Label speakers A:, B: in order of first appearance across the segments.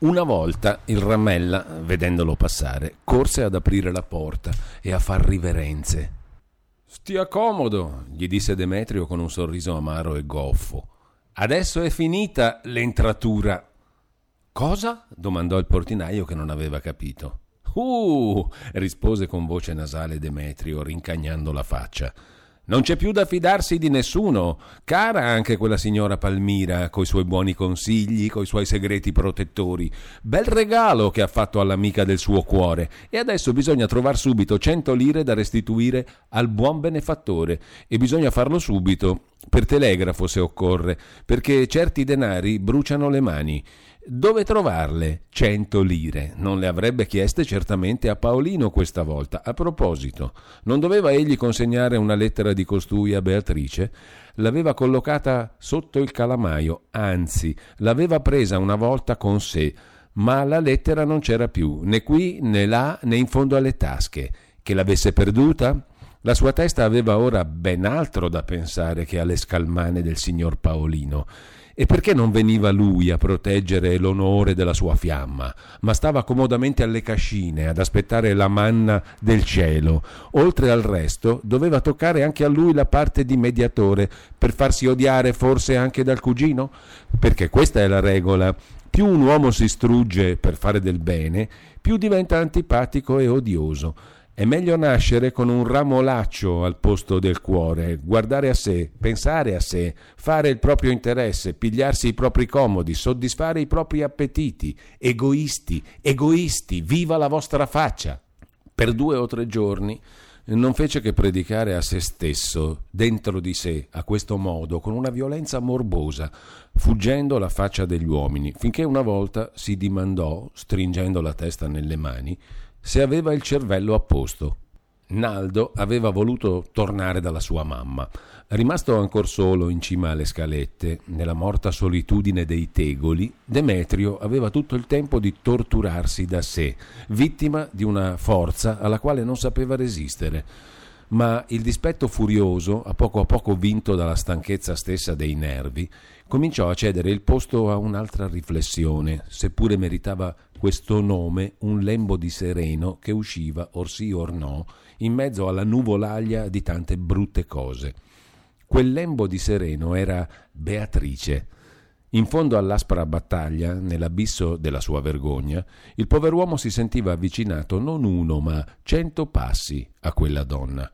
A: Una volta il Ramella, vedendolo passare, corse ad aprire la porta e a far riverenze. Stia comodo, gli disse Demetrio con un sorriso amaro e goffo. Adesso è finita l'entratura. Cosa? domandò il portinaio che non aveva capito. Uh, rispose con voce nasale Demetrio, rincagnando la faccia. Non c'è più da fidarsi di nessuno. Cara anche quella signora Palmira, coi suoi buoni consigli, coi suoi segreti protettori. Bel regalo che ha fatto all'amica del suo cuore. E adesso bisogna trovar subito cento lire da restituire al buon benefattore. E bisogna farlo subito, per telegrafo se occorre, perché certi denari bruciano le mani. Dove trovarle? Cento lire. Non le avrebbe chieste certamente a Paolino questa volta. A proposito, non doveva egli consegnare una lettera di costui a Beatrice? L'aveva collocata sotto il calamaio, anzi, l'aveva presa una volta con sé, ma la lettera non c'era più, né qui, né là, né in fondo alle tasche. Che l'avesse perduta? La sua testa aveva ora ben altro da pensare che alle scalmane del signor Paolino. E perché non veniva lui a proteggere l'onore della sua fiamma, ma stava comodamente alle cascine ad aspettare la manna del cielo? Oltre al resto, doveva toccare anche a lui la parte di mediatore, per farsi odiare forse anche dal cugino? Perché questa è la regola. Più un uomo si strugge per fare del bene, più diventa antipatico e odioso. È meglio nascere con un ramo laccio al posto del cuore, guardare a sé, pensare a sé, fare il proprio interesse, pigliarsi i propri comodi, soddisfare i propri appetiti. Egoisti, egoisti, viva la vostra faccia! Per due o tre giorni non fece che predicare a se stesso, dentro di sé, a questo modo, con una violenza morbosa, fuggendo la faccia degli uomini, finché una volta si dimandò, stringendo la testa nelle mani, se aveva il cervello a posto. Naldo aveva voluto tornare dalla sua mamma. Rimasto ancor solo in cima alle scalette, nella morta solitudine dei tegoli, Demetrio aveva tutto il tempo di torturarsi da sé, vittima di una forza alla quale non sapeva resistere. Ma il dispetto furioso, a poco a poco vinto dalla stanchezza stessa dei nervi, cominciò a cedere il posto a un'altra riflessione, seppure meritava questo nome un lembo di sereno che usciva, or sì or no, in mezzo alla nuvolaglia di tante brutte cose. Quel lembo di sereno era Beatrice. In fondo all'aspra battaglia, nell'abisso della sua vergogna, il pover'uomo si sentiva avvicinato non uno ma cento passi a quella donna.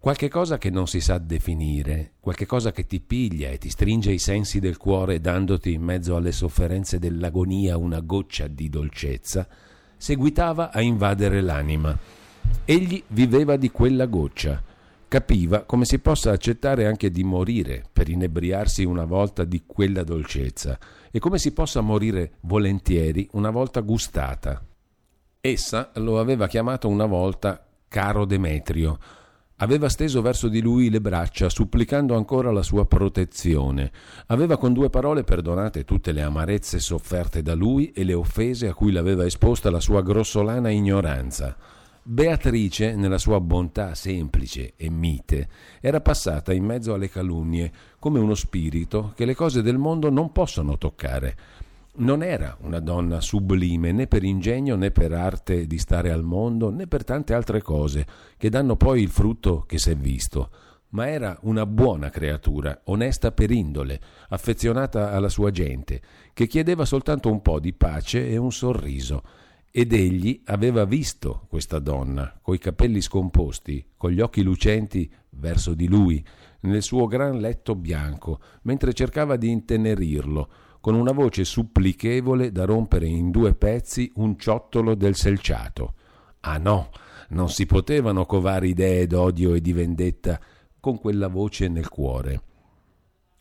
A: Qualche cosa che non si sa definire, qualche cosa che ti piglia e ti stringe i sensi del cuore dandoti in mezzo alle sofferenze dell'agonia una goccia di dolcezza, seguitava a invadere l'anima. Egli viveva di quella goccia, capiva come si possa accettare anche di morire per inebriarsi una volta di quella dolcezza e come si possa morire volentieri una volta gustata. Essa lo aveva chiamato una volta caro Demetrio, Aveva steso verso di lui le braccia, supplicando ancora la sua protezione. Aveva con due parole perdonate tutte le amarezze sofferte da lui e le offese a cui l'aveva esposta la sua grossolana ignoranza. Beatrice, nella sua bontà semplice e mite, era passata in mezzo alle calunnie, come uno spirito che le cose del mondo non possono toccare. Non era una donna sublime né per ingegno né per arte di stare al mondo né per tante altre cose che danno poi il frutto che s'è visto, ma era una buona creatura, onesta per indole, affezionata alla sua gente, che chiedeva soltanto un po' di pace e un sorriso. Ed egli aveva visto questa donna, coi capelli scomposti, con gli occhi lucenti verso di lui, nel suo gran letto bianco, mentre cercava di intenerirlo, con una voce supplichevole da rompere in due pezzi un ciottolo del selciato. Ah no, non si potevano covare idee d'odio e di vendetta con quella voce nel cuore.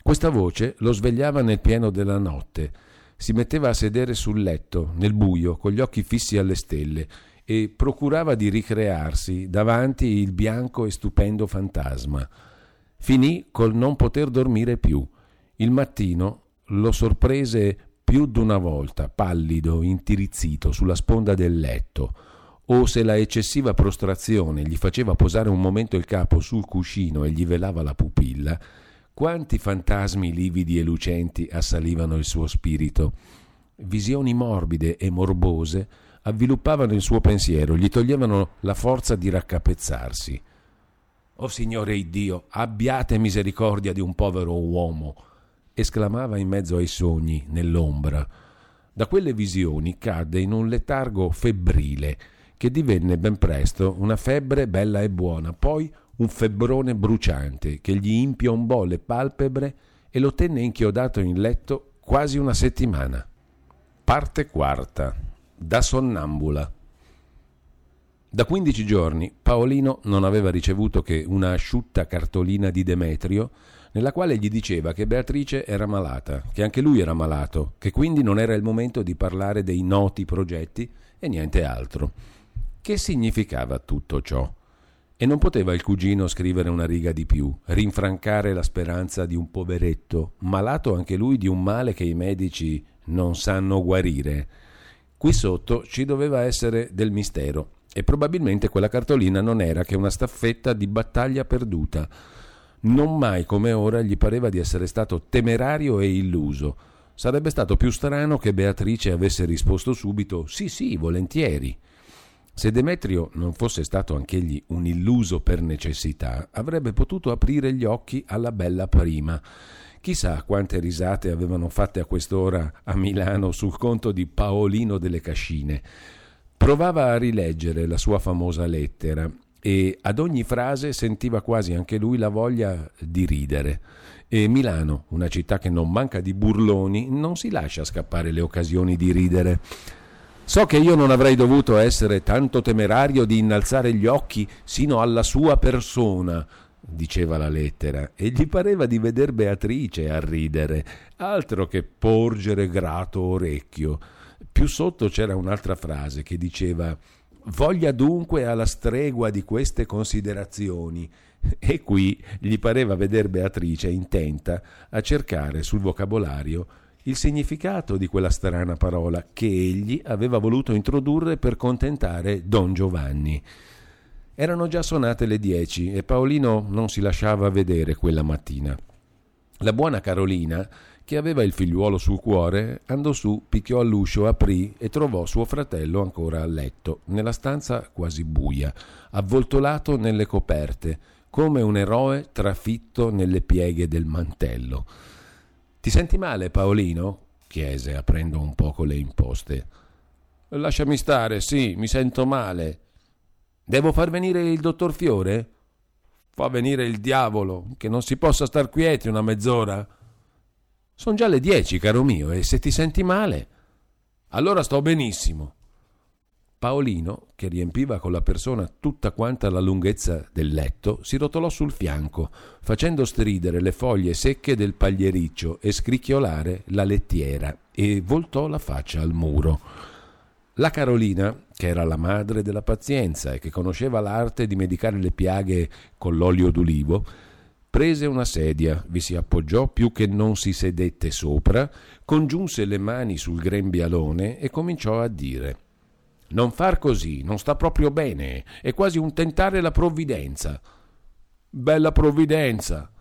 A: Questa voce lo svegliava nel pieno della notte, si metteva a sedere sul letto, nel buio, con gli occhi fissi alle stelle, e procurava di ricrearsi davanti il bianco e stupendo fantasma. Finì col non poter dormire più. Il mattino lo sorprese più d'una volta, pallido, intirizzito, sulla sponda del letto, o se la eccessiva prostrazione gli faceva posare un momento il capo sul cuscino e gli velava la pupilla, quanti fantasmi lividi e lucenti assalivano il suo spirito. Visioni morbide e morbose avviluppavano il suo pensiero, gli toglievano la forza di raccapezzarsi. O oh, Signore Iddio, abbiate misericordia di un povero uomo! Esclamava in mezzo ai sogni, nell'ombra. Da quelle visioni cadde in un letargo febbrile, che divenne ben presto una febbre bella e buona, poi un febbrone bruciante che gli impiombò le palpebre e lo tenne inchiodato in letto quasi una settimana. Parte quarta. Da sonnambula. Da quindici giorni Paolino non aveva ricevuto che una asciutta cartolina di Demetrio nella quale gli diceva che Beatrice era malata, che anche lui era malato, che quindi non era il momento di parlare dei noti progetti e niente altro. Che significava tutto ciò? E non poteva il cugino scrivere una riga di più, rinfrancare la speranza di un poveretto, malato anche lui di un male che i medici non sanno guarire. Qui sotto ci doveva essere del mistero, e probabilmente quella cartolina non era che una staffetta di battaglia perduta non mai come ora gli pareva di essere stato temerario e illuso. Sarebbe stato più strano che Beatrice avesse risposto subito sì sì, volentieri. Se Demetrio non fosse stato anch'egli un illuso per necessità, avrebbe potuto aprire gli occhi alla bella prima. Chissà quante risate avevano fatte a quest'ora a Milano sul conto di Paolino delle Cascine. Provava a rileggere la sua famosa lettera e ad ogni frase sentiva quasi anche lui la voglia di ridere. E Milano, una città che non manca di burloni, non si lascia scappare le occasioni di ridere. So che io non avrei dovuto essere tanto temerario di innalzare gli occhi sino alla sua persona, diceva la lettera, e gli pareva di veder Beatrice a ridere, altro che porgere grato orecchio. Più sotto c'era un'altra frase che diceva Voglia dunque alla stregua di queste considerazioni. E qui gli pareva veder Beatrice intenta a cercare sul vocabolario il significato di quella strana parola che egli aveva voluto introdurre per contentare Don Giovanni. Erano già suonate le dieci e Paolino non si lasciava vedere quella mattina. La buona Carolina che aveva il figliuolo sul cuore, andò su, picchiò all'uscio, aprì e trovò suo fratello ancora a letto, nella stanza quasi buia, avvoltolato nelle coperte, come un eroe trafitto nelle pieghe del mantello. Ti senti male, Paolino? chiese, aprendo un poco le imposte. Lasciami stare, sì, mi sento male. Devo far venire il dottor Fiore? Fa venire il diavolo, che non si possa star quieti una mezz'ora. Sono già le dieci, caro mio, e se ti senti male? Allora sto benissimo. Paolino, che riempiva con la persona tutta quanta la lunghezza del letto, si rotolò sul fianco, facendo stridere le foglie secche del pagliericcio e scricchiolare la lettiera, e voltò la faccia al muro. La Carolina, che era la madre della pazienza e che conosceva l'arte di medicare le piaghe con l'olio d'ulivo, Prese una sedia, vi si appoggiò più che non si sedette sopra, congiunse le mani sul grembialone e cominciò a dire Non far così, non sta proprio bene, è quasi un tentare la provvidenza. Bella provvidenza!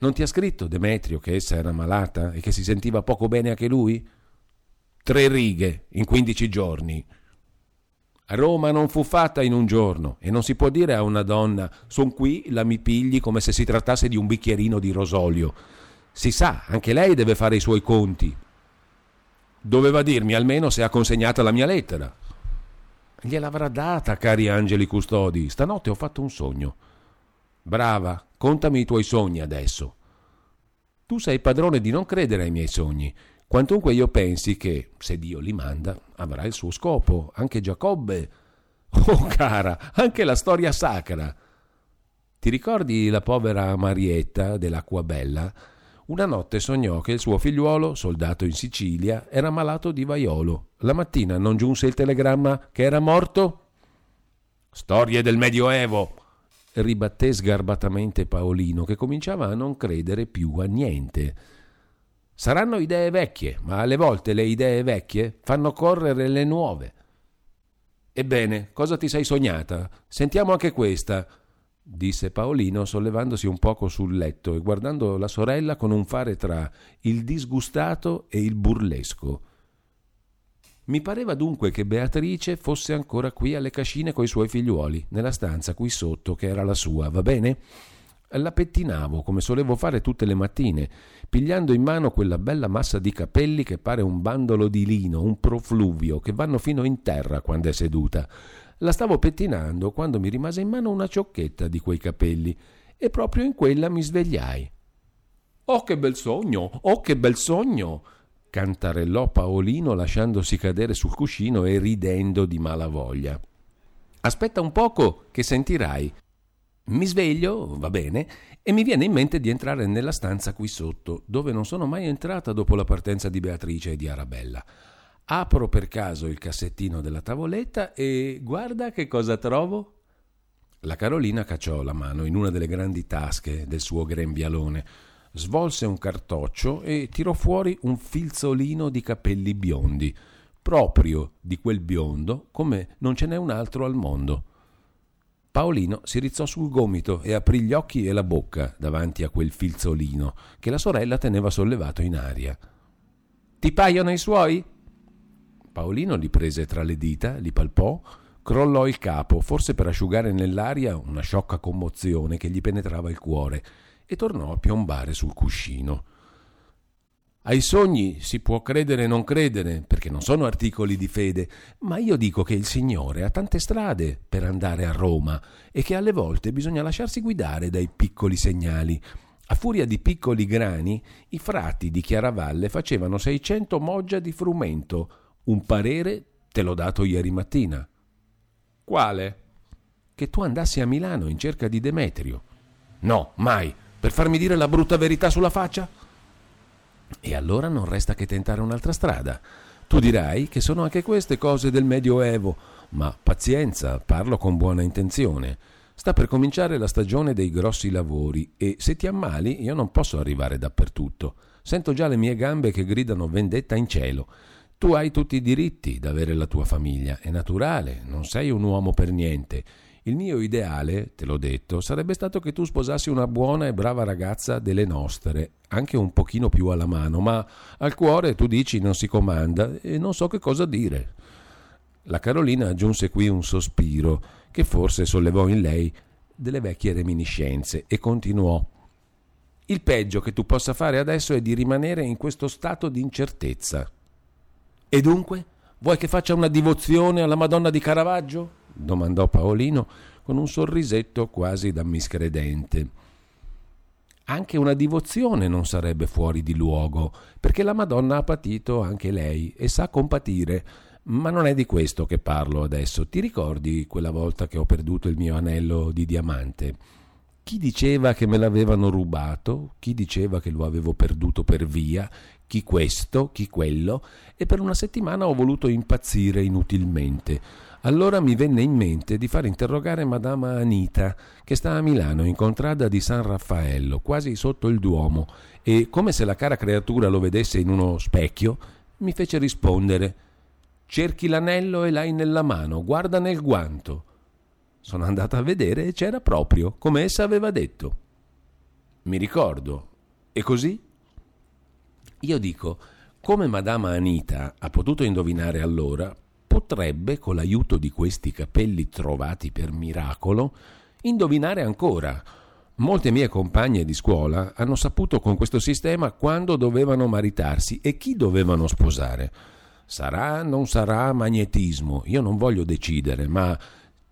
A: Non ti ha scritto Demetrio che essa era malata e che si sentiva poco bene anche lui? Tre righe in quindici giorni. Roma non fu fatta in un giorno e non si può dire a una donna son qui, la mi pigli come se si trattasse di un bicchierino di rosolio. Si sa, anche lei deve fare i suoi conti. Doveva dirmi almeno se ha consegnata la mia lettera. Gliel'avrà data, cari angeli custodi. Stanotte ho fatto un sogno. Brava, contami i tuoi sogni adesso. Tu sei padrone di non credere ai miei sogni. Quantunque io pensi che, se Dio li manda, avrà il suo scopo. Anche Giacobbe. Oh cara, anche la storia sacra. Ti ricordi la povera Marietta dell'Acqua Bella? Una notte sognò che il suo figliuolo, soldato in Sicilia, era malato di vaiolo. La mattina non giunse il telegramma che era morto? Storie del Medioevo! ribatté sgarbatamente Paolino, che cominciava a non credere più a niente. Saranno idee vecchie, ma alle volte le idee vecchie fanno correre le nuove. Ebbene, cosa ti sei sognata? Sentiamo anche questa, disse Paolino sollevandosi un poco sul letto e guardando la sorella con un fare tra il disgustato e il burlesco. Mi pareva dunque che Beatrice fosse ancora qui alle cascine coi suoi figliuoli, nella stanza qui sotto che era la sua, va bene? La pettinavo come solevo fare tutte le mattine, pigliando in mano quella bella massa di capelli che pare un bandolo di lino, un profluvio, che vanno fino in terra quando è seduta. La stavo pettinando quando mi rimase in mano una ciocchetta di quei capelli e proprio in quella mi svegliai. Oh che bel sogno! Oh che bel sogno! cantarellò Paolino lasciandosi cadere sul cuscino e ridendo di malavoglia. Aspetta un poco che sentirai. Mi sveglio, va bene, e mi viene in mente di entrare nella stanza qui sotto, dove non sono mai entrata dopo la partenza di Beatrice e di Arabella. Apro per caso il cassettino della tavoletta e guarda che cosa trovo. La Carolina cacciò la mano in una delle grandi tasche del suo grembialone svolse un cartoccio e tirò fuori un filzolino di capelli biondi, proprio di quel biondo come non ce n'è un altro al mondo. Paolino si rizzò sul gomito e aprì gli occhi e la bocca davanti a quel filzolino che la sorella teneva sollevato in aria. Ti paiono i suoi? Paolino li prese tra le dita, li palpò, crollò il capo, forse per asciugare nell'aria una sciocca commozione che gli penetrava il cuore, e tornò a piombare sul cuscino. Ai sogni si può credere o non credere, perché non sono articoli di fede, ma io dico che il Signore ha tante strade per andare a Roma e che alle volte bisogna lasciarsi guidare dai piccoli segnali. A furia di piccoli grani, i frati di Chiaravalle facevano 600 moggia di frumento. Un parere te l'ho dato ieri mattina. Quale? Che tu andassi a Milano in cerca di Demetrio. No, mai per farmi dire la brutta verità sulla faccia? E allora non resta che tentare un'altra strada. Tu dirai che sono anche queste cose del Medioevo, ma pazienza, parlo con buona intenzione. Sta per cominciare la stagione dei grossi lavori e se ti ammali io non posso arrivare dappertutto. Sento già le mie gambe che gridano vendetta in cielo. Tu hai tutti i diritti d'avere la tua famiglia, è naturale, non sei un uomo per niente il mio ideale, te l'ho detto, sarebbe stato che tu sposassi una buona e brava ragazza delle nostre, anche un pochino più alla mano, ma al cuore tu dici non si comanda e non so che cosa dire. La Carolina aggiunse qui un sospiro che forse sollevò in lei delle vecchie reminiscenze e continuò. Il peggio che tu possa fare adesso è di rimanere in questo stato di incertezza. E dunque? Vuoi che faccia una divozione alla Madonna di Caravaggio? Domandò Paolino con un sorrisetto quasi da miscredente. Anche una divozione non sarebbe fuori di luogo, perché la Madonna ha patito anche lei e sa compatire. Ma non è di questo che parlo adesso. Ti ricordi quella volta che ho perduto il mio anello di diamante? Chi diceva che me l'avevano rubato, chi diceva che lo avevo perduto per via, chi questo, chi quello, e per una settimana ho voluto impazzire inutilmente. Allora mi venne in mente di far interrogare Madama Anita, che sta a Milano, in contrada di San Raffaello, quasi sotto il Duomo, e come se la cara creatura lo vedesse in uno specchio, mi fece rispondere Cerchi l'anello e l'hai nella mano, guarda nel guanto. Sono andata a vedere e c'era proprio, come essa aveva detto. Mi ricordo. E così? Io dico, come Madama Anita ha potuto indovinare allora, potrebbe, con l'aiuto di questi capelli trovati per miracolo, indovinare ancora. Molte mie compagne di scuola hanno saputo con questo sistema quando dovevano maritarsi e chi dovevano sposare. Sarà, non sarà magnetismo, io non voglio decidere, ma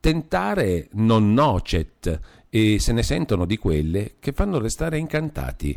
A: tentare non nocet e se ne sentono di quelle che fanno restare incantati.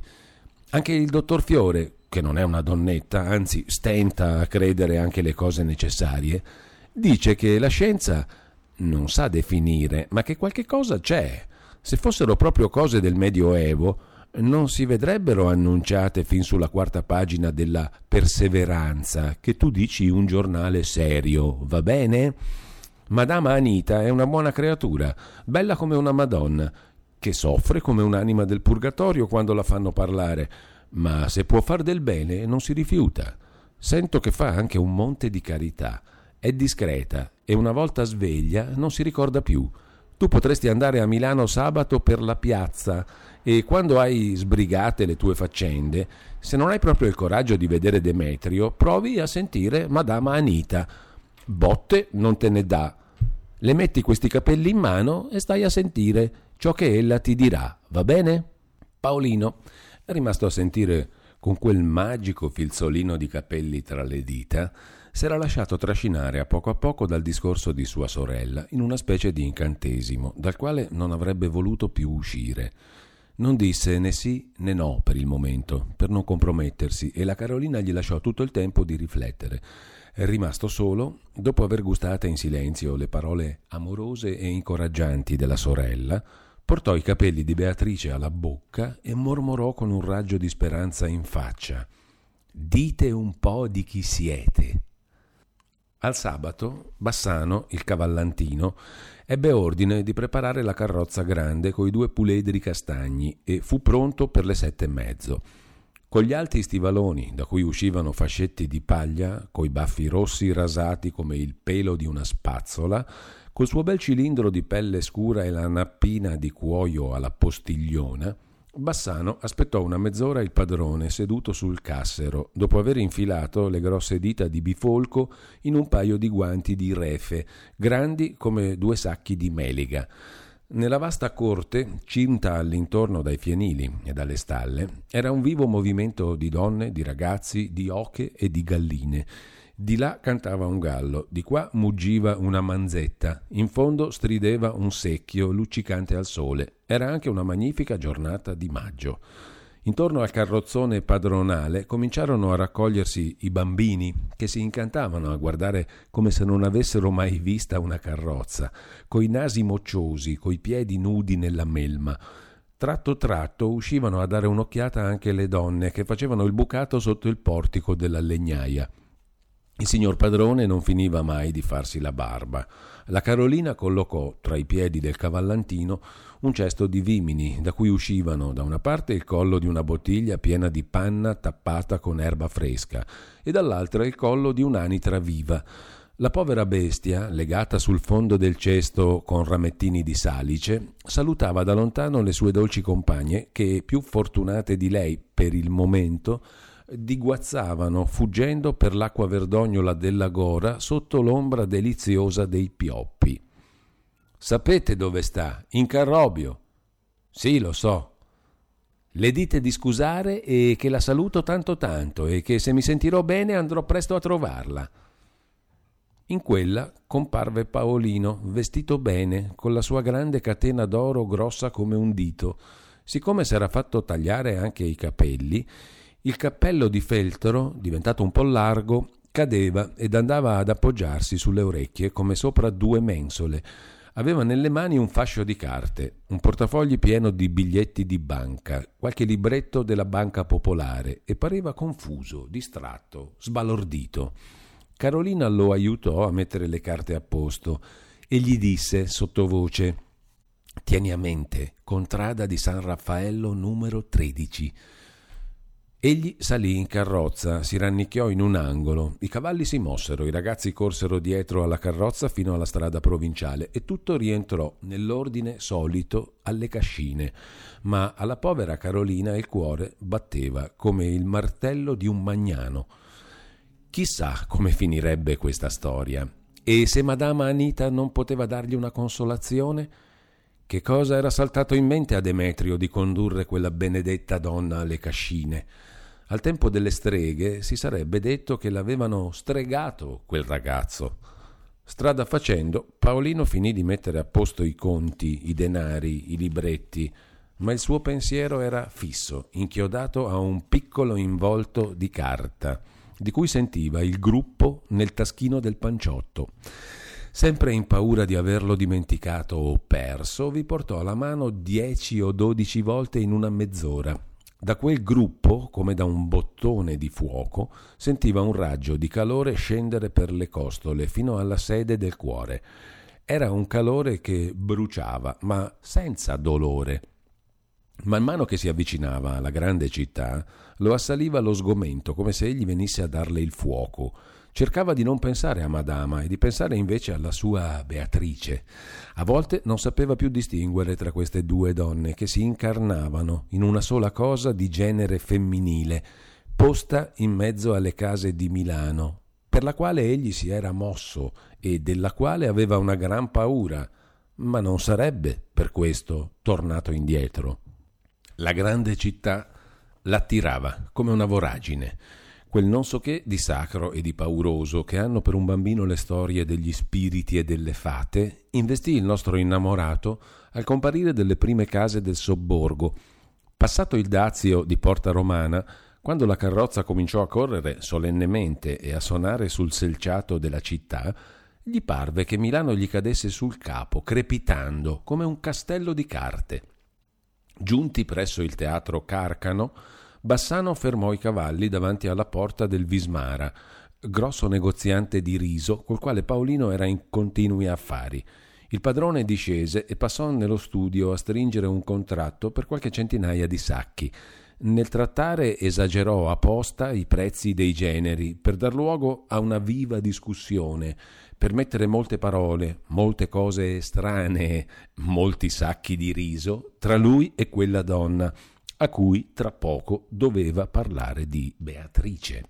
A: Anche il dottor Fiore, che non è una donnetta, anzi stenta a credere anche le cose necessarie, dice che la scienza non sa definire, ma che qualche cosa c'è. Se fossero proprio cose del Medioevo, non si vedrebbero annunciate fin sulla quarta pagina della Perseveranza, che tu dici un giornale serio, va bene? Madama Anita è una buona creatura, bella come una Madonna, che soffre come un'anima del purgatorio quando la fanno parlare, ma se può far del bene non si rifiuta. Sento che fa anche un monte di carità. È discreta e una volta sveglia non si ricorda più. Tu potresti andare a Milano sabato per la piazza e quando hai sbrigate le tue faccende, se non hai proprio il coraggio di vedere Demetrio, provi a sentire Madama Anita. Botte non te ne dà. Le metti questi capelli in mano e stai a sentire ciò che ella ti dirà, va bene? Paolino è rimasto a sentire con quel magico filzolino di capelli tra le dita, s'era lasciato trascinare a poco a poco dal discorso di sua sorella in una specie di incantesimo, dal quale non avrebbe voluto più uscire. Non disse né sì né no per il momento, per non compromettersi, e la Carolina gli lasciò tutto il tempo di riflettere. Rimasto solo, dopo aver gustate in silenzio le parole amorose e incoraggianti della sorella, portò i capelli di Beatrice alla bocca e mormorò con un raggio di speranza in faccia. Dite un po' di chi siete. Al sabato, Bassano, il cavallantino, ebbe ordine di preparare la carrozza grande coi due puledri castagni e fu pronto per le sette e mezzo. Con gli alti stivaloni, da cui uscivano fascetti di paglia, coi baffi rossi rasati come il pelo di una spazzola, Col suo bel cilindro di pelle scura e la nappina di cuoio alla postigliona, Bassano aspettò una mezz'ora il padrone seduto sul cassero, dopo aver infilato le grosse dita di bifolco in un paio di guanti di refe, grandi come due sacchi di meliga. Nella vasta corte, cinta all'intorno dai fienili e dalle stalle, era un vivo movimento di donne, di ragazzi, di oche e di galline di là cantava un gallo, di qua muggiva una manzetta, in fondo strideva un secchio luccicante al sole. Era anche una magnifica giornata di maggio. Intorno al carrozzone padronale cominciarono a raccogliersi i bambini che si incantavano a guardare come se non avessero mai vista una carrozza, coi nasi mocciosi, coi piedi nudi nella melma. Tratto tratto uscivano a dare un'occhiata anche le donne che facevano il bucato sotto il portico della legnaia. Il signor padrone non finiva mai di farsi la barba. La Carolina collocò tra i piedi del cavallantino un cesto di vimini, da cui uscivano da una parte il collo di una bottiglia piena di panna tappata con erba fresca e dall'altra il collo di un'anitra viva. La povera bestia, legata sul fondo del cesto con ramettini di salice, salutava da lontano le sue dolci compagne che, più fortunate di lei per il momento, diguazzavano fuggendo per l'acqua verdognola della gora sotto l'ombra deliziosa dei pioppi. Sapete dove sta? In Carrobio. Sì, lo so. Le dite di scusare e che la saluto tanto tanto e che se mi sentirò bene andrò presto a trovarla. In quella comparve Paolino, vestito bene, con la sua grande catena d'oro grossa come un dito. Siccome s'era fatto tagliare anche i capelli, il cappello di feltro, diventato un po' largo, cadeva ed andava ad appoggiarsi sulle orecchie come sopra due mensole. Aveva nelle mani un fascio di carte, un portafogli pieno di biglietti di banca, qualche libretto della banca popolare e pareva confuso, distratto, sbalordito. Carolina lo aiutò a mettere le carte a posto e gli disse sottovoce Tieni a mente, contrada di San Raffaello numero 13. Egli salì in carrozza, si rannicchiò in un angolo, i cavalli si mossero, i ragazzi corsero dietro alla carrozza fino alla strada provinciale e tutto rientrò nell'ordine solito alle cascine, ma alla povera Carolina il cuore batteva come il martello di un magnano. Chissà come finirebbe questa storia. E se Madama Anita non poteva dargli una consolazione? Che cosa era saltato in mente a Demetrio di condurre quella benedetta donna alle cascine? Al tempo delle streghe si sarebbe detto che l'avevano stregato quel ragazzo. Strada facendo, Paolino finì di mettere a posto i conti, i denari, i libretti, ma il suo pensiero era fisso, inchiodato a un piccolo involto di carta, di cui sentiva il gruppo nel taschino del panciotto. Sempre in paura di averlo dimenticato o perso, vi portò la mano dieci o dodici volte in una mezz'ora da quel gruppo, come da un bottone di fuoco, sentiva un raggio di calore scendere per le costole fino alla sede del cuore. Era un calore che bruciava, ma senza dolore. Man mano che si avvicinava alla grande città, lo assaliva lo sgomento, come se egli venisse a darle il fuoco. Cercava di non pensare a Madama e di pensare invece alla sua Beatrice. A volte non sapeva più distinguere tra queste due donne che si incarnavano in una sola cosa di genere femminile, posta in mezzo alle case di Milano, per la quale egli si era mosso e della quale aveva una gran paura, ma non sarebbe per questo tornato indietro. La grande città l'attirava come una voragine quel non so che di sacro e di pauroso che hanno per un bambino le storie degli spiriti e delle fate, investì il nostro innamorato al comparire delle prime case del sobborgo. Passato il dazio di Porta Romana, quando la carrozza cominciò a correre solennemente e a sonare sul selciato della città, gli parve che Milano gli cadesse sul capo, crepitando come un castello di carte. Giunti presso il teatro Carcano, Bassano fermò i cavalli davanti alla porta del Vismara, grosso negoziante di riso col quale Paolino era in continui affari. Il padrone discese e passò nello studio a stringere un contratto per qualche centinaia di sacchi. Nel trattare esagerò apposta i prezzi dei generi per dar luogo a una viva discussione, per mettere molte parole, molte cose strane, molti sacchi di riso tra lui e quella donna, a cui tra poco doveva parlare di Beatrice.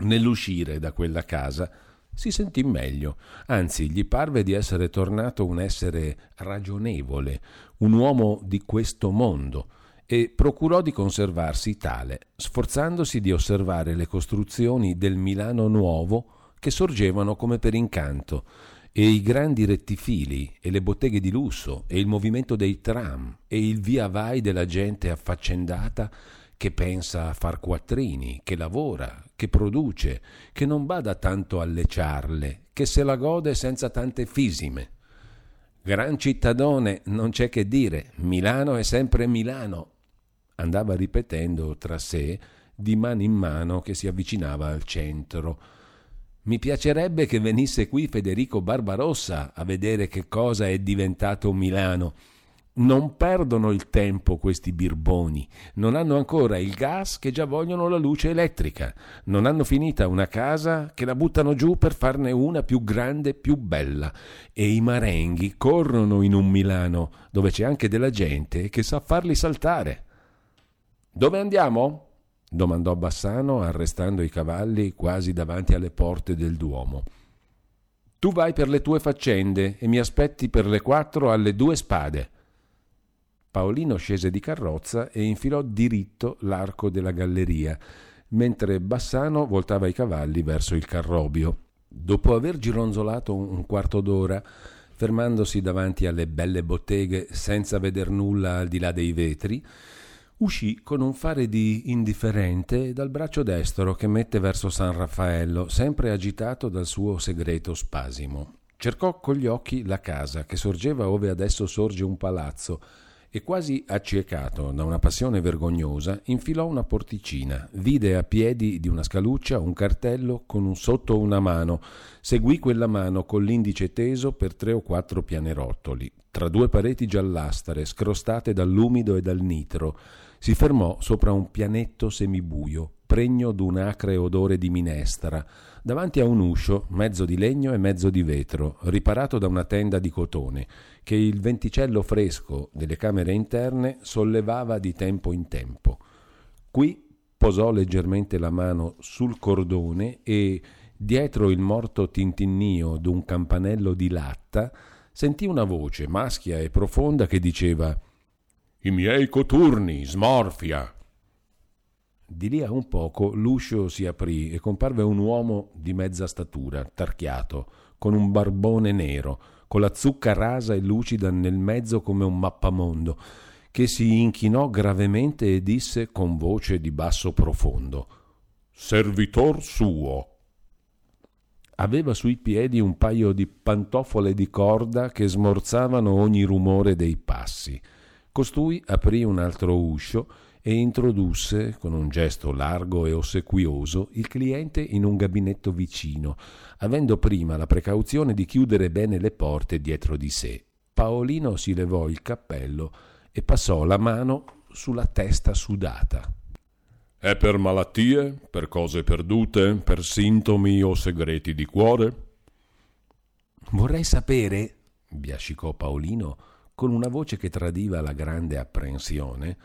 A: Nell'uscire da quella casa si sentì meglio, anzi gli parve di essere tornato un essere ragionevole, un uomo di questo mondo, e procurò di conservarsi tale, sforzandosi di osservare le costruzioni del Milano nuovo che sorgevano come per incanto, e i grandi rettifili e le botteghe di lusso e il movimento dei tram e il via vai della gente affaccendata che pensa a far quattrini, che lavora, che produce, che non bada tanto alle ciarle, che se la gode senza tante fisime. Gran cittadone, non c'è che dire, Milano è sempre Milano, andava ripetendo tra sé di mano in mano che si avvicinava al centro mi piacerebbe che venisse qui Federico Barbarossa a vedere che cosa è diventato Milano. Non perdono il tempo questi birboni, non hanno ancora il gas che già vogliono la luce elettrica, non hanno finita una casa che la buttano giù per farne una più grande e più bella, e i marenghi corrono in un Milano dove c'è anche della gente che sa farli saltare. Dove andiamo? Domandò Bassano, arrestando i cavalli quasi davanti alle porte del Duomo. Tu vai per le tue faccende e mi aspetti per le quattro alle due spade. Paolino scese di carrozza e infilò diritto l'arco della galleria, mentre Bassano voltava i cavalli verso il carrobio. Dopo aver gironzolato un quarto d'ora, fermandosi davanti alle belle botteghe senza veder nulla al di là dei vetri, uscì con un fare di indifferente dal braccio destro che mette verso San Raffaello, sempre agitato dal suo segreto spasimo. Cercò con gli occhi la casa che sorgeva ove adesso sorge un palazzo e quasi accecato da una passione vergognosa infilò una porticina, vide a piedi di una scaluccia un cartello con un sotto una mano, seguì quella mano con l'indice teso per tre o quattro pianerottoli, tra due pareti giallastre scrostate dall'umido e dal nitro, si fermò sopra un pianetto semibuio, pregno d'un acre odore di minestra, davanti a un uscio, mezzo di legno e mezzo di vetro, riparato da una tenda di cotone, che il venticello fresco delle camere interne sollevava di tempo in tempo. Qui posò leggermente la mano sul cordone e, dietro il morto tintinnio d'un campanello di latta, sentì una voce maschia e profonda che diceva i miei coturni, smorfia. Di lì a un poco l'uscio si aprì e comparve un uomo di mezza statura, tarchiato, con un barbone nero, con la zucca rasa e lucida nel mezzo come un mappamondo, che si inchinò gravemente e disse con voce di basso profondo Servitor suo. Aveva sui piedi un paio di pantofole di corda che smorzavano ogni rumore dei passi. Costui aprì un altro uscio e introdusse, con un gesto largo e ossequioso, il cliente in un gabinetto vicino, avendo prima la precauzione di chiudere bene le porte dietro di sé. Paolino si levò il cappello e passò la mano sulla testa sudata. È per malattie, per cose perdute, per sintomi o segreti di cuore?
B: Vorrei sapere, biascicò Paolino con una voce che tradiva la grande apprensione,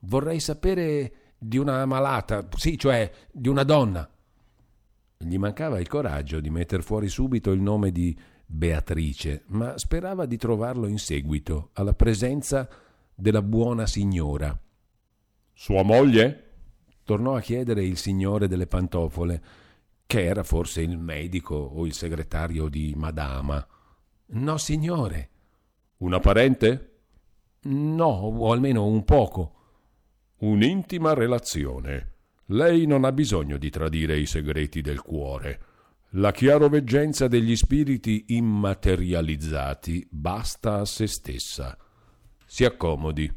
B: vorrei sapere di una malata, sì, cioè di una donna. Gli mancava il coraggio di metter fuori subito il nome di Beatrice, ma sperava di trovarlo in seguito, alla presenza della buona signora.
A: Sua moglie?
B: tornò a chiedere il signore delle pantofole, che era forse il medico o il segretario di Madama. No, signore.
A: Una parente?
B: No, o almeno un poco.
A: Un'intima relazione. Lei non ha bisogno di tradire i segreti del cuore. La chiaroveggenza degli spiriti immaterializzati basta a se stessa. Si accomodi.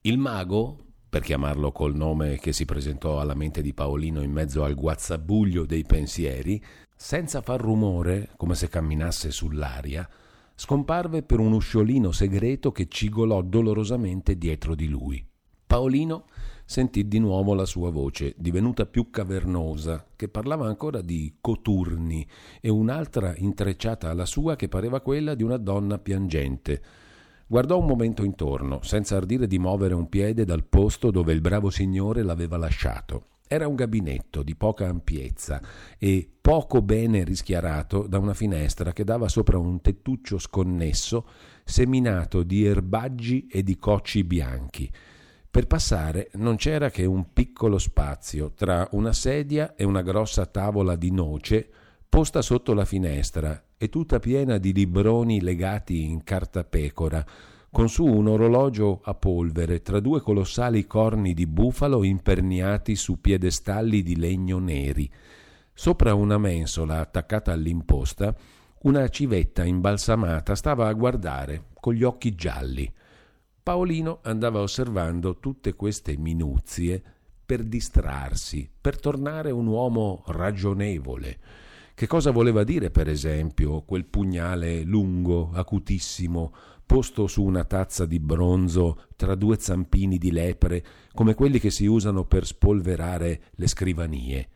B: Il mago per chiamarlo col nome che si presentò alla mente di Paolino in mezzo al guazzabuglio dei pensieri, senza far rumore, come se camminasse sull'aria, scomparve per un usciolino segreto che cigolò dolorosamente dietro di lui. Paolino sentì di nuovo la sua voce, divenuta più cavernosa, che parlava ancora di coturni e un'altra intrecciata alla sua che pareva quella di una donna piangente Guardò un momento intorno, senza ardire di muovere un piede dal posto dove il bravo signore l'aveva lasciato. Era un gabinetto di poca ampiezza e poco bene rischiarato da una finestra che dava sopra un tettuccio sconnesso seminato di erbaggi e di cocci bianchi. Per passare non c'era che un piccolo spazio tra una sedia e una grossa tavola di noce posta sotto la finestra e tutta piena di libroni legati in cartapecora, con su un orologio a polvere tra due colossali corni di bufalo imperniati su piedestalli di legno neri. Sopra una mensola attaccata all'imposta, una civetta imbalsamata stava a guardare con gli occhi gialli. Paolino andava osservando tutte queste minuzie per distrarsi, per tornare un uomo ragionevole. Che cosa voleva dire, per esempio, quel pugnale lungo, acutissimo, posto su una tazza di bronzo tra due zampini di lepre, come quelli che si usano per spolverare le scrivanie?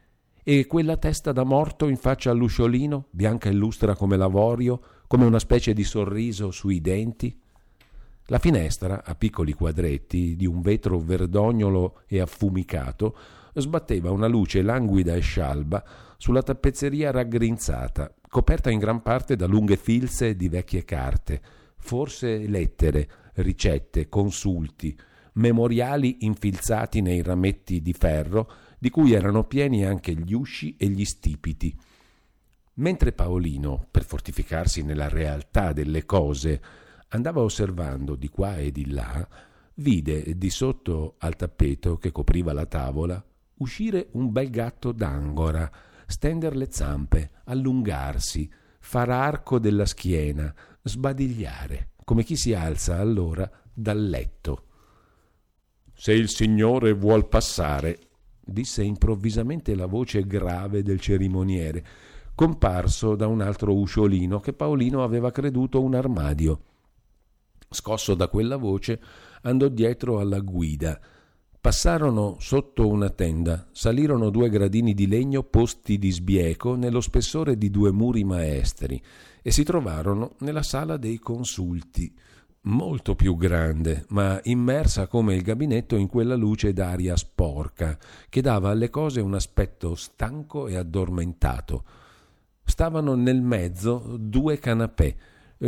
B: E quella testa da morto in faccia all'usciolino, bianca e lustra come l'avorio, come una specie di sorriso sui denti? La finestra, a piccoli quadretti, di un vetro verdognolo e affumicato, sbatteva una luce languida e scialba sulla tappezzeria raggrinzata, coperta in gran parte da lunghe filze di vecchie carte, forse lettere, ricette, consulti, memoriali infilzati nei rametti di ferro, di cui erano pieni anche gli usci e gli stipiti. Mentre Paolino, per fortificarsi nella realtà delle cose, andava osservando di qua e di là, vide di sotto al tappeto che copriva la tavola uscire un bel gatto d'angora, stender le zampe, allungarsi, far arco della schiena, sbadigliare, come chi si alza allora dal letto.
A: Se il Signore vuol passare,
B: disse improvvisamente la voce grave del cerimoniere, comparso da un altro usciolino che Paolino aveva creduto un armadio. Scosso da quella voce, andò dietro alla guida, Passarono sotto una tenda, salirono due gradini di legno posti di sbieco nello spessore di due muri maestri e si trovarono nella sala dei consulti, molto più grande, ma immersa come il gabinetto in quella luce d'aria sporca che dava alle cose un aspetto stanco e addormentato. Stavano nel mezzo due canapè,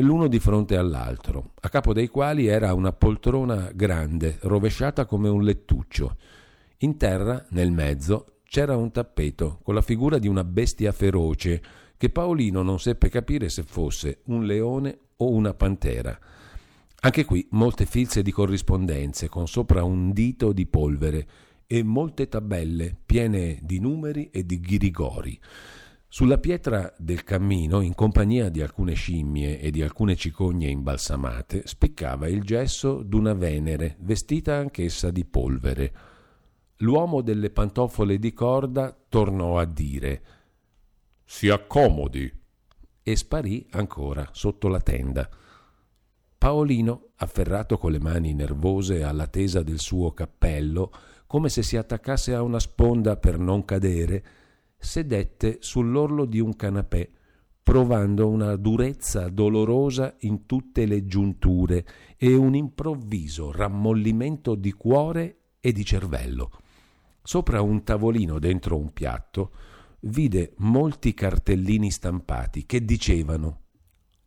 B: l'uno di fronte all'altro, a capo dei quali era una poltrona grande, rovesciata come un lettuccio. In terra, nel mezzo, c'era un tappeto con la figura di una bestia feroce che Paolino non seppe capire se fosse un leone o una pantera. Anche qui molte filze di corrispondenze con sopra un dito di polvere e molte tabelle piene di numeri e di ghirigori. Sulla pietra del cammino, in compagnia di alcune scimmie e di alcune cicogne imbalsamate, spiccava il gesso d'una Venere, vestita anch'essa di polvere. L'uomo delle pantofole di corda tornò a dire
A: Si accomodi
B: e sparì ancora sotto la tenda. Paolino, afferrato con le mani nervose alla tesa del suo cappello, come se si attaccasse a una sponda per non cadere, sedette sull'orlo di un canapè, provando una durezza dolorosa in tutte le giunture e un improvviso rammollimento di cuore e di cervello. Sopra un tavolino dentro un piatto vide molti cartellini stampati che dicevano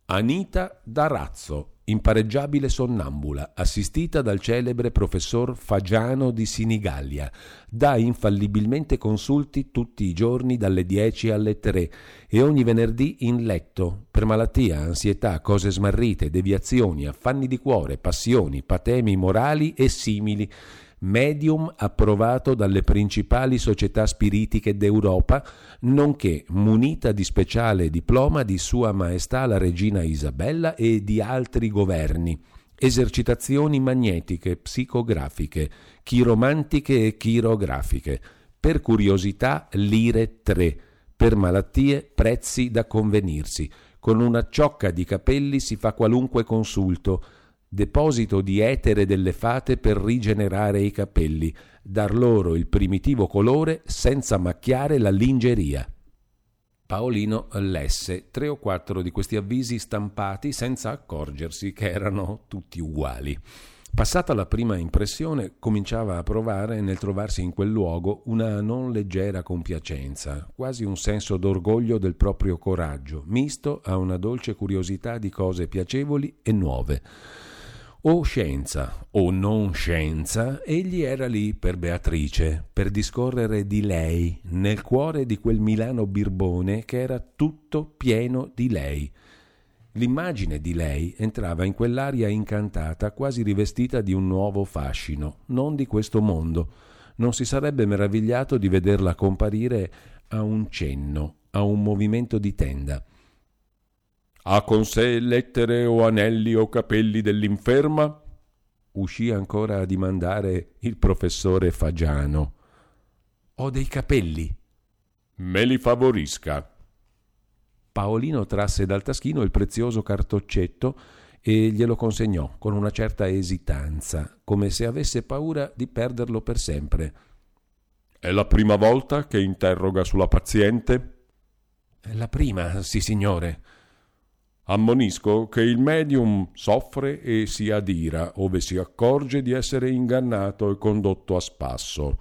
B: Anita Darazzo, impareggiabile sonnambula, assistita dal celebre professor Fagiano di Sinigallia, dà infallibilmente consulti tutti i giorni dalle 10 alle 3 e ogni venerdì in letto per malattia, ansietà, cose smarrite, deviazioni, affanni di cuore, passioni, patemi morali e simili medium approvato dalle principali società spiritiche d'Europa, nonché munita di speciale diploma di Sua Maestà la Regina Isabella e di altri governi, esercitazioni magnetiche, psicografiche, chiromantiche e chirografiche, per curiosità lire 3, per malattie prezzi da convenirsi. Con una ciocca di capelli si fa qualunque consulto, deposito di etere delle fate per rigenerare i capelli, dar loro il primitivo colore senza macchiare la lingeria. Paolino lesse tre o quattro di questi avvisi stampati senza accorgersi che erano tutti uguali. Passata la prima impressione, cominciava a provare nel trovarsi in quel luogo una non leggera compiacenza, quasi un senso d'orgoglio del proprio coraggio, misto a una dolce curiosità di cose piacevoli e nuove. O scienza o non scienza, egli era lì per Beatrice, per discorrere di lei, nel cuore di quel Milano birbone che era tutto pieno di lei. L'immagine di lei entrava in quell'aria incantata, quasi rivestita di un nuovo fascino, non di questo mondo. Non si sarebbe meravigliato di vederla comparire a un cenno, a un movimento di tenda. Ha con sé lettere o anelli o capelli dell'inferma? Uscì ancora a dimandare il professore Fagiano. Ho dei capelli. Me li favorisca. Paolino trasse dal taschino il prezioso cartoccetto e glielo consegnò con una certa esitanza, come se avesse paura di perderlo per sempre. È la prima volta che interroga sulla paziente? È la prima, sì signore. Ammonisco che il medium soffre e si adira ove si accorge di essere ingannato e condotto a spasso.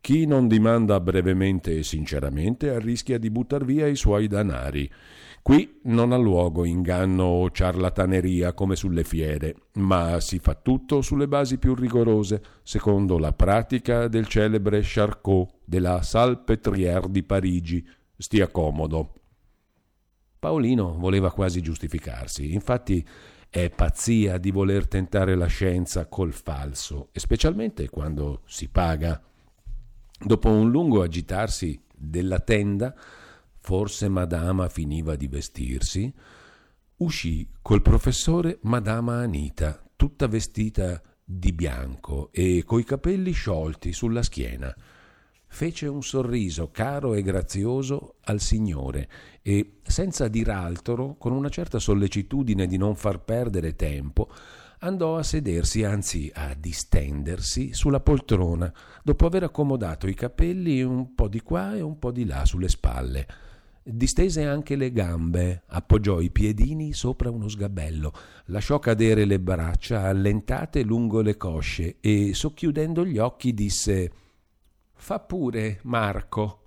B: Chi non dimanda brevemente e sinceramente rischia di buttar via i suoi danari. Qui non ha luogo inganno o ciarlataneria come sulle fiere, ma si fa tutto sulle basi più rigorose, secondo la pratica del celebre Charcot della Salpêtrière di Parigi. Stia comodo. Paolino voleva quasi giustificarsi, infatti è pazzia di voler tentare la scienza col falso, specialmente quando si paga. Dopo un lungo agitarsi della tenda, forse Madama finiva di vestirsi, uscì col professore Madama Anita, tutta vestita di bianco e coi capelli sciolti sulla schiena fece un sorriso caro e grazioso al Signore e, senza dir altro, con una certa sollecitudine di non far perdere tempo, andò a sedersi, anzi a distendersi sulla poltrona, dopo aver accomodato i capelli un po' di qua e un po' di là sulle spalle. Distese anche le gambe, appoggiò i piedini sopra uno sgabello, lasciò cadere le braccia allentate lungo le cosce e, socchiudendo gli occhi, disse Fa pure, Marco.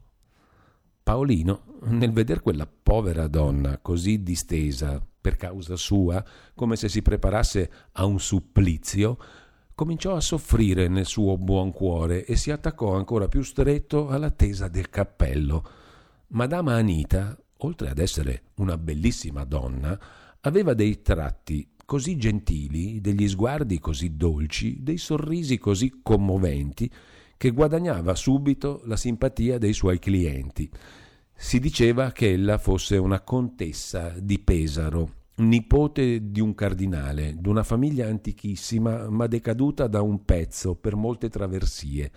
B: Paolino, nel veder quella povera donna così distesa per causa sua, come se si preparasse a un supplizio, cominciò a soffrire nel suo buon cuore e si attaccò ancora più stretto alla tesa del cappello. Madama Anita, oltre ad essere una bellissima donna, aveva dei tratti così gentili, degli sguardi così dolci, dei sorrisi così commoventi, che guadagnava subito la simpatia dei suoi clienti. Si diceva che ella fosse una contessa di Pesaro, nipote di un cardinale, d'una famiglia antichissima ma decaduta da un pezzo per molte traversie.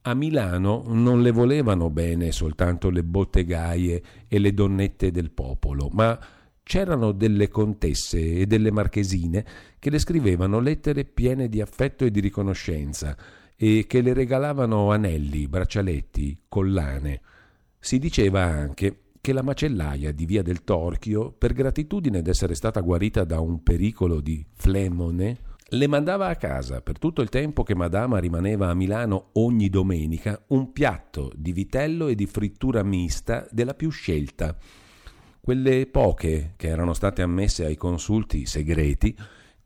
B: A Milano non le volevano bene soltanto le bottegaie e le donnette del popolo, ma c'erano delle contesse e delle marchesine che le scrivevano lettere piene di affetto e di riconoscenza
A: e che le regalavano anelli, braccialetti, collane. Si diceva anche che la macellaia di Via del Torchio, per gratitudine d'essere stata guarita da un pericolo di flemone, le mandava a casa per tutto il tempo che Madama rimaneva a Milano ogni domenica un piatto di vitello e di frittura mista della più scelta. Quelle poche che erano state ammesse ai consulti segreti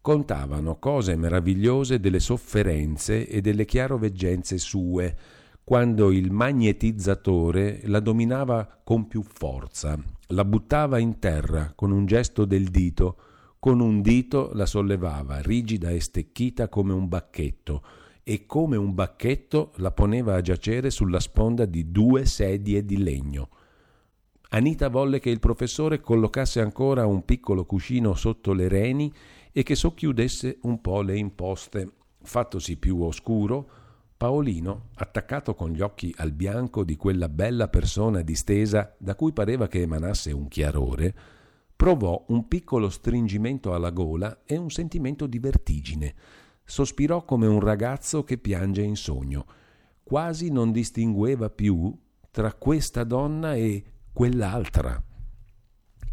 A: contavano cose meravigliose delle sofferenze e delle chiaroveggenze sue, quando il magnetizzatore la dominava con più forza, la buttava in terra con un gesto del dito, con un dito la sollevava, rigida e stecchita come un bacchetto, e come un bacchetto la poneva a giacere sulla sponda di due sedie di legno. Anita volle che il professore collocasse ancora un piccolo cuscino sotto le reni e che socchiudesse un po' le imposte. Fattosi più oscuro, Paolino, attaccato con gli occhi al bianco di quella bella persona distesa da cui pareva che emanasse un chiarore, provò un piccolo stringimento alla gola e un sentimento di vertigine. Sospirò come un ragazzo che piange in sogno. Quasi non distingueva più tra questa donna e quell'altra.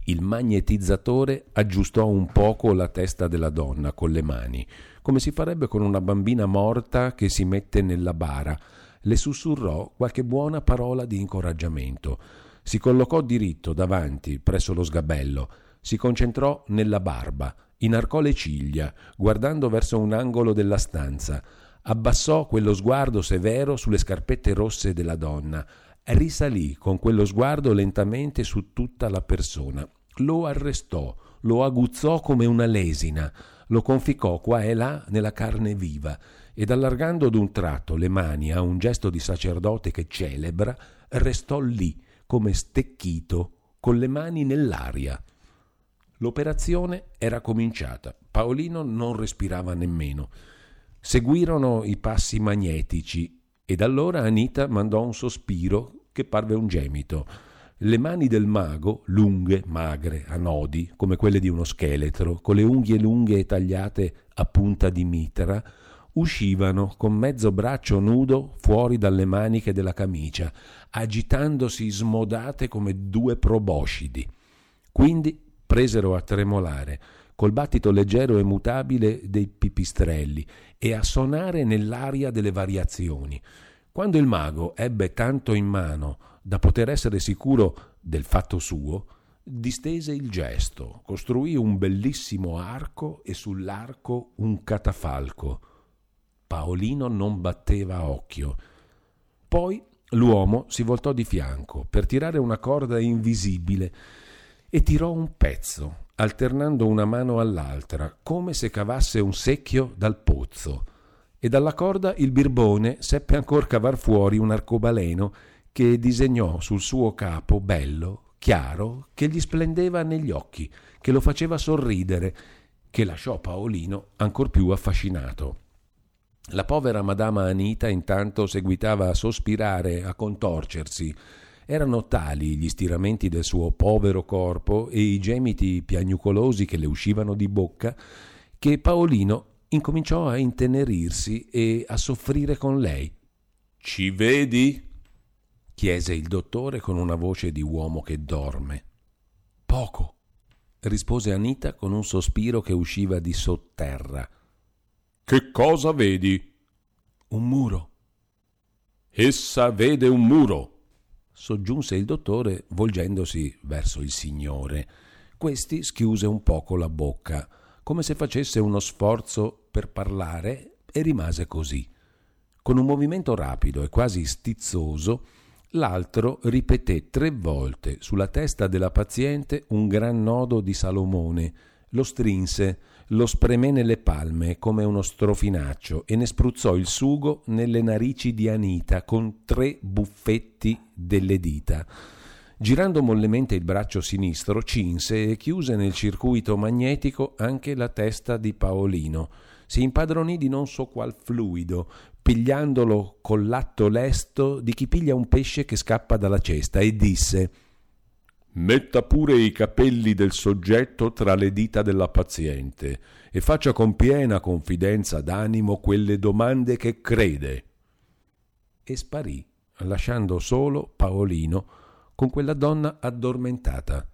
A: Il magnetizzatore aggiustò un poco la testa della donna con le mani, come si farebbe con una bambina morta che si mette nella bara. Le sussurrò qualche buona parola di incoraggiamento. Si collocò diritto davanti, presso lo sgabello, si concentrò nella barba, inarcò le ciglia, guardando verso un angolo della stanza, abbassò quello sguardo severo sulle scarpette rosse della donna, risalì con quello sguardo lentamente su tutta la persona, lo arrestò, lo aguzzò come una lesina, lo conficcò qua e là nella carne viva ed allargando d'un tratto le mani a un gesto di sacerdote che celebra, restò lì come stecchito con le mani nell'aria. L'operazione era cominciata. Paolino non respirava nemmeno. Seguirono i passi magnetici ed allora Anita mandò un sospiro che parve un gemito. Le mani del mago, lunghe, magre, a nodi, come quelle di uno scheletro, con le unghie lunghe e tagliate a punta di mitra, uscivano con mezzo braccio nudo fuori dalle maniche della camicia, agitandosi smodate come due proboscidi. Quindi presero a tremolare, col battito leggero e mutabile dei pipistrelli, e a sonare nell'aria delle variazioni. Quando il mago ebbe tanto in mano da poter essere sicuro del fatto suo, distese il gesto, costruì un bellissimo arco e sull'arco un catafalco. Paolino non batteva occhio. Poi l'uomo si voltò di fianco per tirare una corda invisibile e tirò un pezzo, alternando una mano all'altra, come se cavasse un secchio dal pozzo. E dalla corda il birbone seppe ancor cavar fuori un arcobaleno che disegnò sul suo capo bello, chiaro, che gli splendeva negli occhi, che lo faceva sorridere, che lasciò Paolino ancor più affascinato. La povera madama Anita intanto seguitava a sospirare, a contorcersi. Erano tali gli stiramenti del suo povero corpo e i gemiti piagnucolosi che le uscivano di bocca che Paolino incominciò a intenerirsi e a soffrire con lei. Ci vedi? Chiese il dottore con una voce di uomo che dorme. Poco, rispose Anita con un sospiro che usciva di sotterra. Che cosa vedi? Un muro. Essa vede un muro, soggiunse il dottore volgendosi verso il signore. Questi schiuse un poco la bocca, come se facesse uno sforzo per parlare, e rimase così. Con un movimento rapido e quasi stizzoso, L'altro ripeté tre volte sulla testa della paziente un gran nodo di Salomone, lo strinse, lo spremé nelle palme come uno strofinaccio e ne spruzzò il sugo nelle narici di Anita con tre buffetti delle dita. Girando mollemente il braccio sinistro, cinse e chiuse nel circuito magnetico anche la testa di Paolino. Si impadronì di non so qual fluido, pigliandolo con l'atto lesto di chi piglia un pesce che scappa dalla cesta, e disse Metta pure i capelli del soggetto tra le dita della paziente e faccia con piena confidenza d'animo quelle domande che crede.
B: e sparì, lasciando solo Paolino con quella donna addormentata.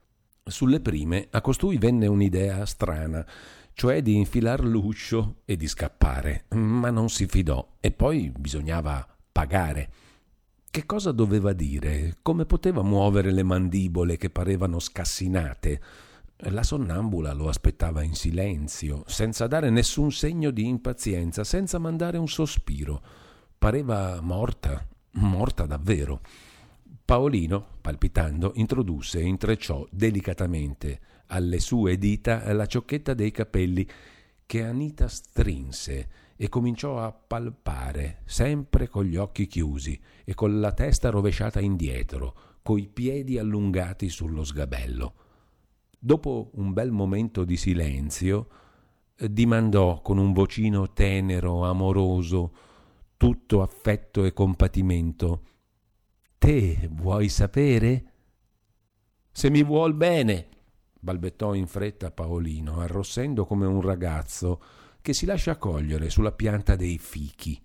B: Sulle prime a costui venne un'idea strana, cioè di infilar l'uscio e di scappare, ma non si fidò e poi bisognava pagare. Che cosa doveva dire? Come poteva muovere le mandibole che parevano scassinate? La sonnambula lo aspettava in silenzio, senza dare nessun segno di impazienza, senza mandare un sospiro. Pareva morta, morta davvero. Paolino, palpitando, introdusse e intrecciò delicatamente alle sue dita la ciocchetta dei capelli che Anita strinse e cominciò a palpare, sempre con gli occhi chiusi e con la testa rovesciata indietro, coi piedi allungati sullo sgabello. Dopo un bel momento di silenzio, dimandò con un vocino tenero, amoroso, tutto affetto e compatimento. Te vuoi sapere? Se mi vuol bene, balbettò in fretta Paolino, arrossendo come un ragazzo che si lascia cogliere sulla pianta dei fichi.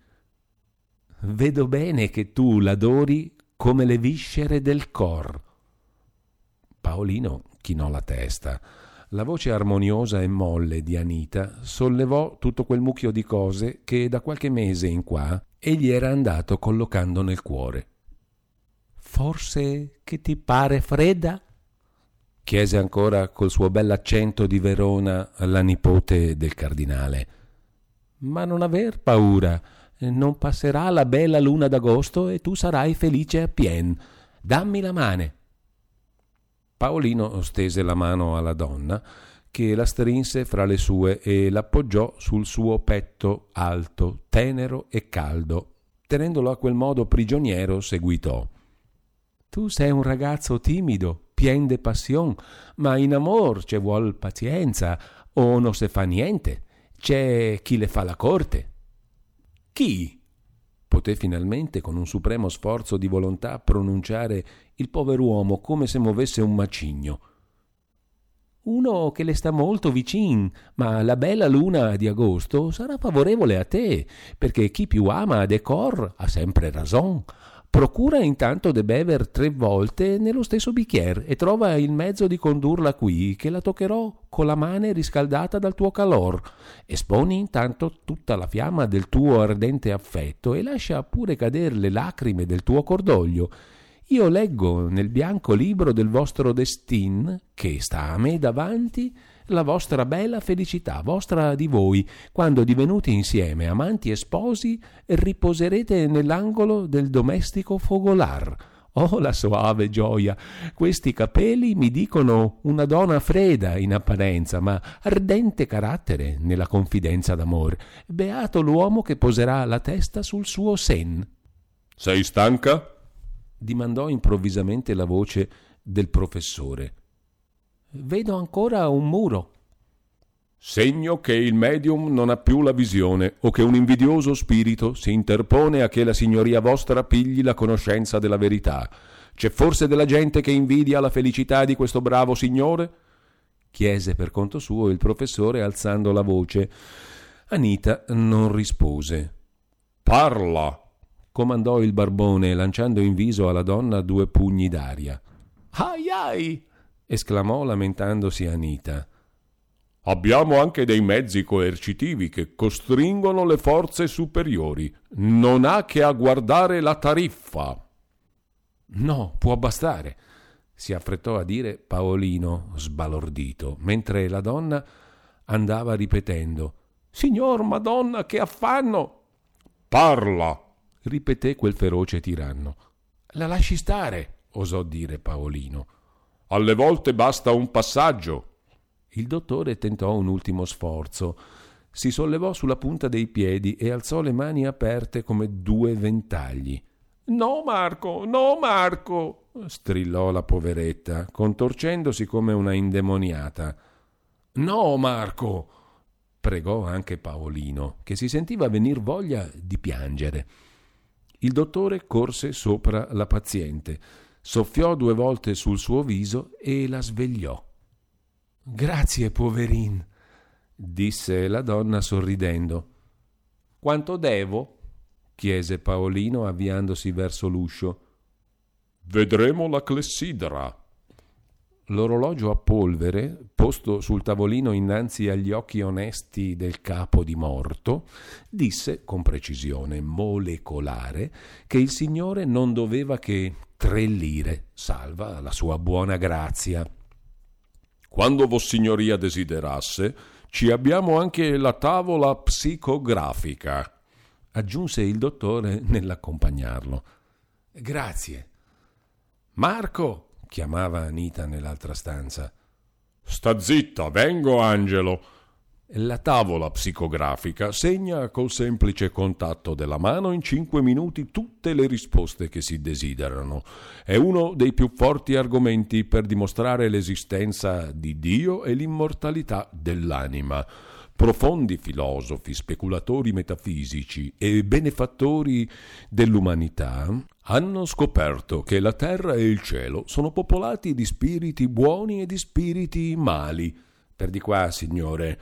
B: Vedo bene che tu l'adori come le viscere del cor. Paolino chinò la testa. La voce armoniosa e molle di Anita sollevò tutto quel mucchio di cose che da qualche mese in qua egli era andato collocando nel cuore. Forse che ti pare fredda? Chiese ancora col suo bell'accento di Verona la nipote del cardinale. Ma non aver paura, non passerà la bella luna d'agosto e tu sarai felice a pien. Dammi la mane. Paolino stese la mano alla donna, che la strinse fra le sue e l'appoggiò sul suo petto alto, tenero e caldo. Tenendolo a quel modo prigioniero, seguitò. Tu sei un ragazzo timido, pien de passion, ma in amor ci vuol pazienza, o non se fa niente. C'è chi le fa la corte. Chi? Poté finalmente, con un supremo sforzo di volontà, pronunciare il pover'uomo come se muovesse un macigno. Uno che le sta molto vicin, ma la bella luna di agosto sarà favorevole a te, perché chi più ama de cor ha sempre rason. Procura intanto de bever tre volte nello stesso bicchier e trova il mezzo di condurla qui, che la toccherò con la mane riscaldata dal tuo calor. Esponi intanto tutta la fiamma del tuo ardente affetto e lascia pure cader le lacrime del tuo cordoglio. Io leggo nel bianco libro del vostro destin, che sta a me davanti, la vostra bella felicità, vostra di voi, quando divenuti insieme amanti e sposi, riposerete nell'angolo del domestico fogolar. Oh, la soave gioia! Questi capelli mi dicono una donna fredda in apparenza, ma ardente carattere nella confidenza d'amor. Beato l'uomo che poserà la testa sul suo sen.
A: Sei stanca?
B: dimandò improvvisamente la voce del professore. Vedo ancora un muro.
A: Segno che il medium non ha più la visione o che un invidioso spirito si interpone a che la signoria vostra pigli la conoscenza della verità. C'è forse della gente che invidia la felicità di questo bravo signore? chiese per conto suo il professore alzando la voce. Anita non rispose. Parla! comandò il barbone lanciando in viso alla donna due pugni d'aria. Ai ai! Esclamò lamentandosi Anita. Abbiamo anche dei mezzi coercitivi che costringono le forze superiori. Non ha che a guardare la tariffa. No, può bastare, si affrettò a dire Paolino, sbalordito, mentre la donna andava ripetendo Signor Madonna, che affanno! Parla! ripeté quel feroce tiranno. La lasci stare, osò dire Paolino. Alle volte basta un passaggio. Il dottore tentò un ultimo sforzo. Si sollevò sulla punta dei piedi e alzò le mani aperte come due ventagli. No, Marco, no, Marco, strillò la poveretta, contorcendosi come una indemoniata. No, Marco, pregò anche Paolino, che si sentiva venir voglia di piangere. Il dottore corse sopra la paziente soffiò due volte sul suo viso e la svegliò. Grazie, poverin, disse la donna sorridendo. Quanto devo? chiese Paolino avviandosi verso l'uscio.
B: Vedremo la clessidra.
A: L'orologio a polvere, posto sul tavolino innanzi agli occhi onesti del capo di morto, disse con precisione molecolare che il signore non doveva che tre lire, salva la sua buona grazia.
B: Quando Vossignoria desiderasse, ci abbiamo anche la tavola psicografica,
A: aggiunse il dottore nell'accompagnarlo.
B: Grazie.
A: Marco, chiamava Anita nell'altra stanza.
B: Sta zitta, vengo Angelo. La tavola psicografica segna col semplice contatto della mano in cinque minuti tutte le risposte che si desiderano. È uno dei più forti argomenti per dimostrare l'esistenza di Dio e l'immortalità dell'anima. Profondi filosofi, speculatori metafisici e benefattori dell'umanità hanno scoperto che la terra e il cielo sono popolati di spiriti buoni e di spiriti mali per di qua, Signore,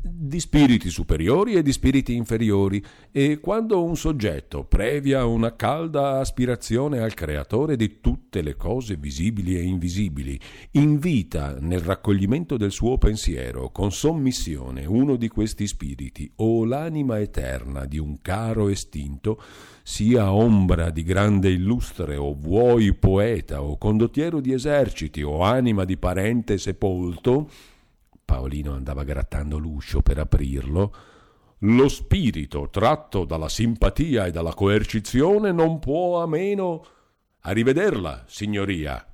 B: di spiriti superiori e di spiriti inferiori, e quando un soggetto, previa una calda aspirazione al creatore di tutte le cose visibili e invisibili, invita nel raccoglimento del suo pensiero con sommissione uno di questi spiriti o l'anima eterna di un caro estinto, sia ombra di grande illustre o vuoi poeta o condottiero di eserciti o anima di parente sepolto, Paolino andava grattando l'uscio per aprirlo, lo spirito tratto dalla simpatia e dalla coercizione non può a meno. Arrivederla, signoria.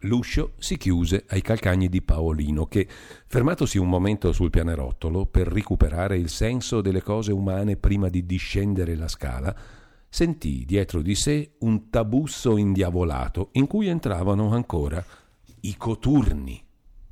A: L'uscio si chiuse ai calcagni di Paolino che, fermatosi un momento sul pianerottolo per recuperare il senso delle cose umane prima di discendere la scala, sentì dietro di sé un tabusso indiavolato in cui entravano ancora i coturni.